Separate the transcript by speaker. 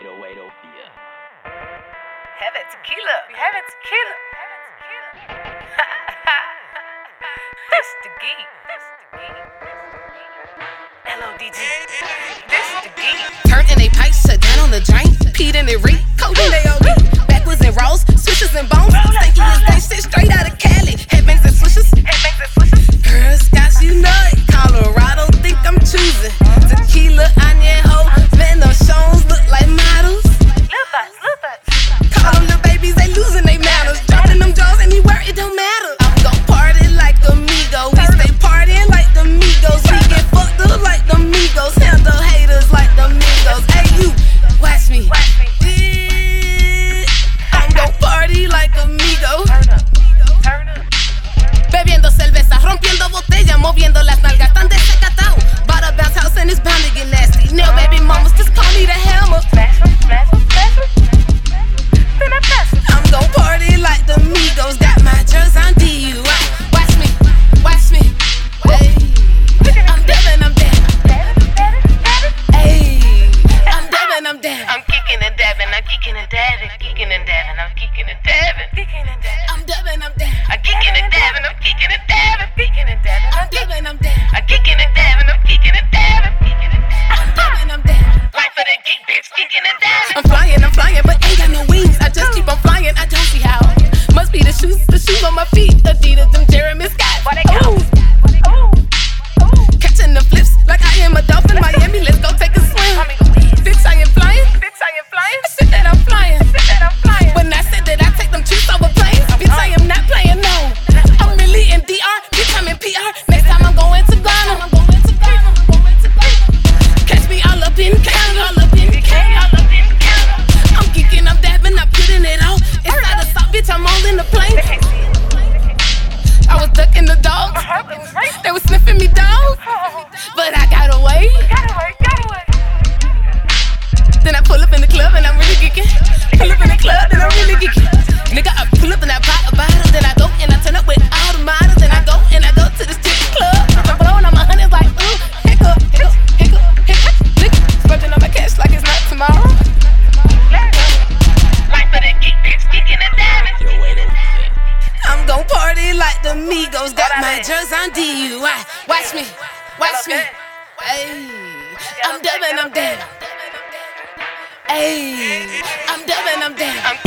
Speaker 1: 808
Speaker 2: Have it tequila. Have it tequila. Have it tequila. this the geek. This the geek. L-O-D-G. This the geek.
Speaker 3: Turned in they pipes, shut down on the drain. Peed in they reek, cold in they OD. Dabbing, I'm
Speaker 2: kicking and dabbing, kicking and dabbing, I'm kicking and dabbing, kicking and dabbing.
Speaker 3: I'm dabbing, I'm dabbing.
Speaker 2: I'm kicking and dabbing, I'm kicking and dabbing, kicking and dabbing,
Speaker 3: I'm
Speaker 2: I'm
Speaker 3: dabbing, I'm dabbing.
Speaker 2: I'm kicking and dabbing, I'm kicking and dabbing, kicking and
Speaker 3: I'm
Speaker 2: dabbing.
Speaker 3: dabbing, I'm dabbing.
Speaker 2: Life for the geek, bitch, kicking and dabbing.
Speaker 3: I'm flying, I'm flying, but ain't got no wings. I just keep on flying, I don't see how. Must be the shoes, the shoes on my feet. Adidas, them Jeremy pull up in the club and I'm really geeking. Pull up in the club and I'm really geeking. Nigga, I pull up and I buy a bottle. Then I go and I turn up with all the models. Then I go and I go to the strip club. I'm blowing on my honeys like, ooh, hiccup, hiccup, hiccup, hiccup. Nigga, smoking on my cash like it's not tomorrow.
Speaker 2: Life for the geek, kicking and dabbing.
Speaker 3: I'm gon' party like the Migos. Got my jerks on DUI. Watch me, watch me. Hey, I'm dumb and I'm dabbing. Hey, I'm I'm dabbing.
Speaker 2: I'm kicking